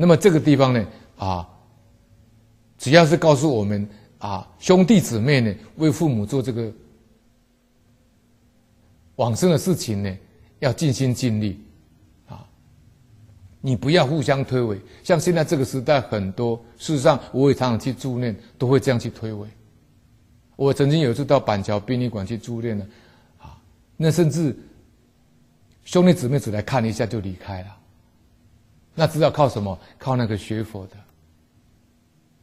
那么这个地方呢，啊，只要是告诉我们啊，兄弟姊妹呢，为父母做这个往生的事情呢，要尽心尽力啊。你不要互相推诿，像现在这个时代，很多事实上，我也常常去助念，都会这样去推诿。我曾经有一次到板桥殡仪馆去助念呢，啊，那甚至兄弟姊妹只来看一下就离开了。那知道靠什么？靠那个学佛的。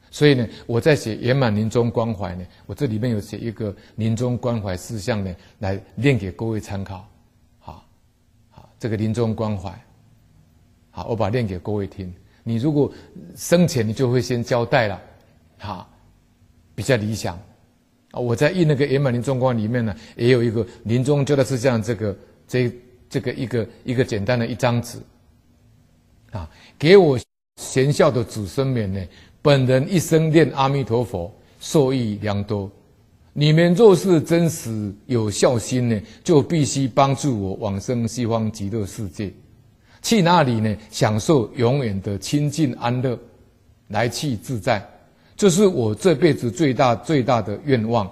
所以呢，我在写圆满临终关怀呢，我这里面有写一个临终关怀事项呢，来念给各位参考。好，好，这个临终关怀，好，我把念给各位听。你如果生前你就会先交代了，好，比较理想。啊，我在印那个圆满临终关怀里面呢，也有一个临终交代事项这个这这个一个一个简单的一张纸。啊，给我贤孝的子孙们呢，本人一生念阿弥陀佛，受益良多。你们若是真实有孝心呢，就必须帮助我往生西方极乐世界，去那里呢，享受永远的清净安乐，来去自在。这是我这辈子最大最大的愿望。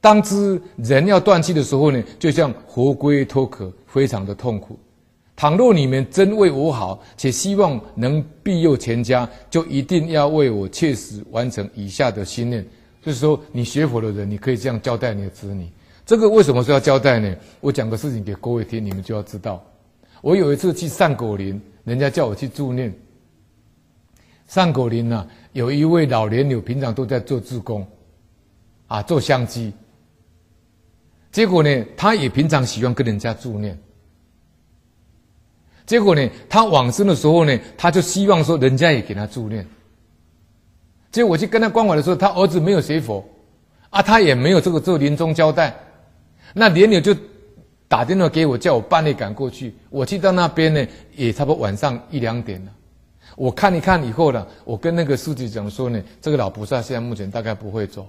当知人要断气的时候呢，就像活龟脱壳，非常的痛苦。倘若你们真为我好，且希望能庇佑全家，就一定要为我切实完成以下的心愿。就是说，你学佛的人，你可以这样交代你的子女。这个为什么说要交代呢？我讲个事情给各位听，你们就要知道。我有一次去上果林，人家叫我去助念。上果林呢，有一位老年友，平常都在做志工，啊，做香积。结果呢，他也平常喜欢跟人家助念。结果呢，他往生的时候呢，他就希望说人家也给他助念。结果我去跟他关怀的时候，他儿子没有学佛，啊，他也没有这个做临终交代。那年友就打电话给我，叫我半夜赶过去。我去到那边呢，也差不多晚上一两点了。我看一看以后呢，我跟那个书记讲说呢，这个老菩萨现在目前大概不会走。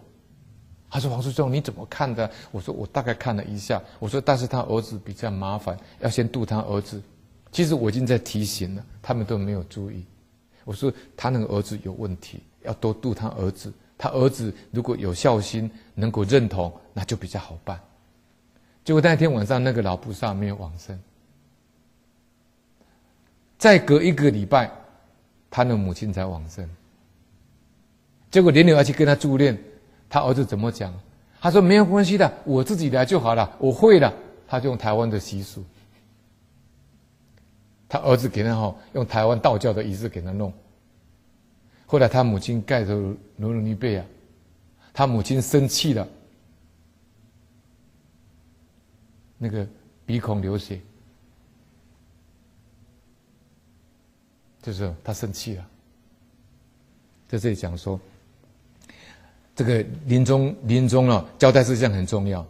他说：“黄师兄，你怎么看的？”我说：“我大概看了一下。”我说：“但是他儿子比较麻烦，要先度他儿子。”其实我已经在提醒了，他们都没有注意。我说：“他那个儿子有问题，要多度他儿子。他儿子如果有孝心，能够认同，那就比较好办。”结果那天晚上，那个老菩萨没有往生。再隔一个礼拜，他的母亲才往生。结果莲友要去跟他助念。他儿子怎么讲？他说没有关系的，我自己来就好了，我会了。他就用台湾的习俗，他儿子给他好用台湾道教的仪式给他弄。后来他母亲盖头努努尼贝啊，他母亲生气了，那个鼻孔流血，就是他生气了，在这里讲说。这个临终临终了，交代事项很重要。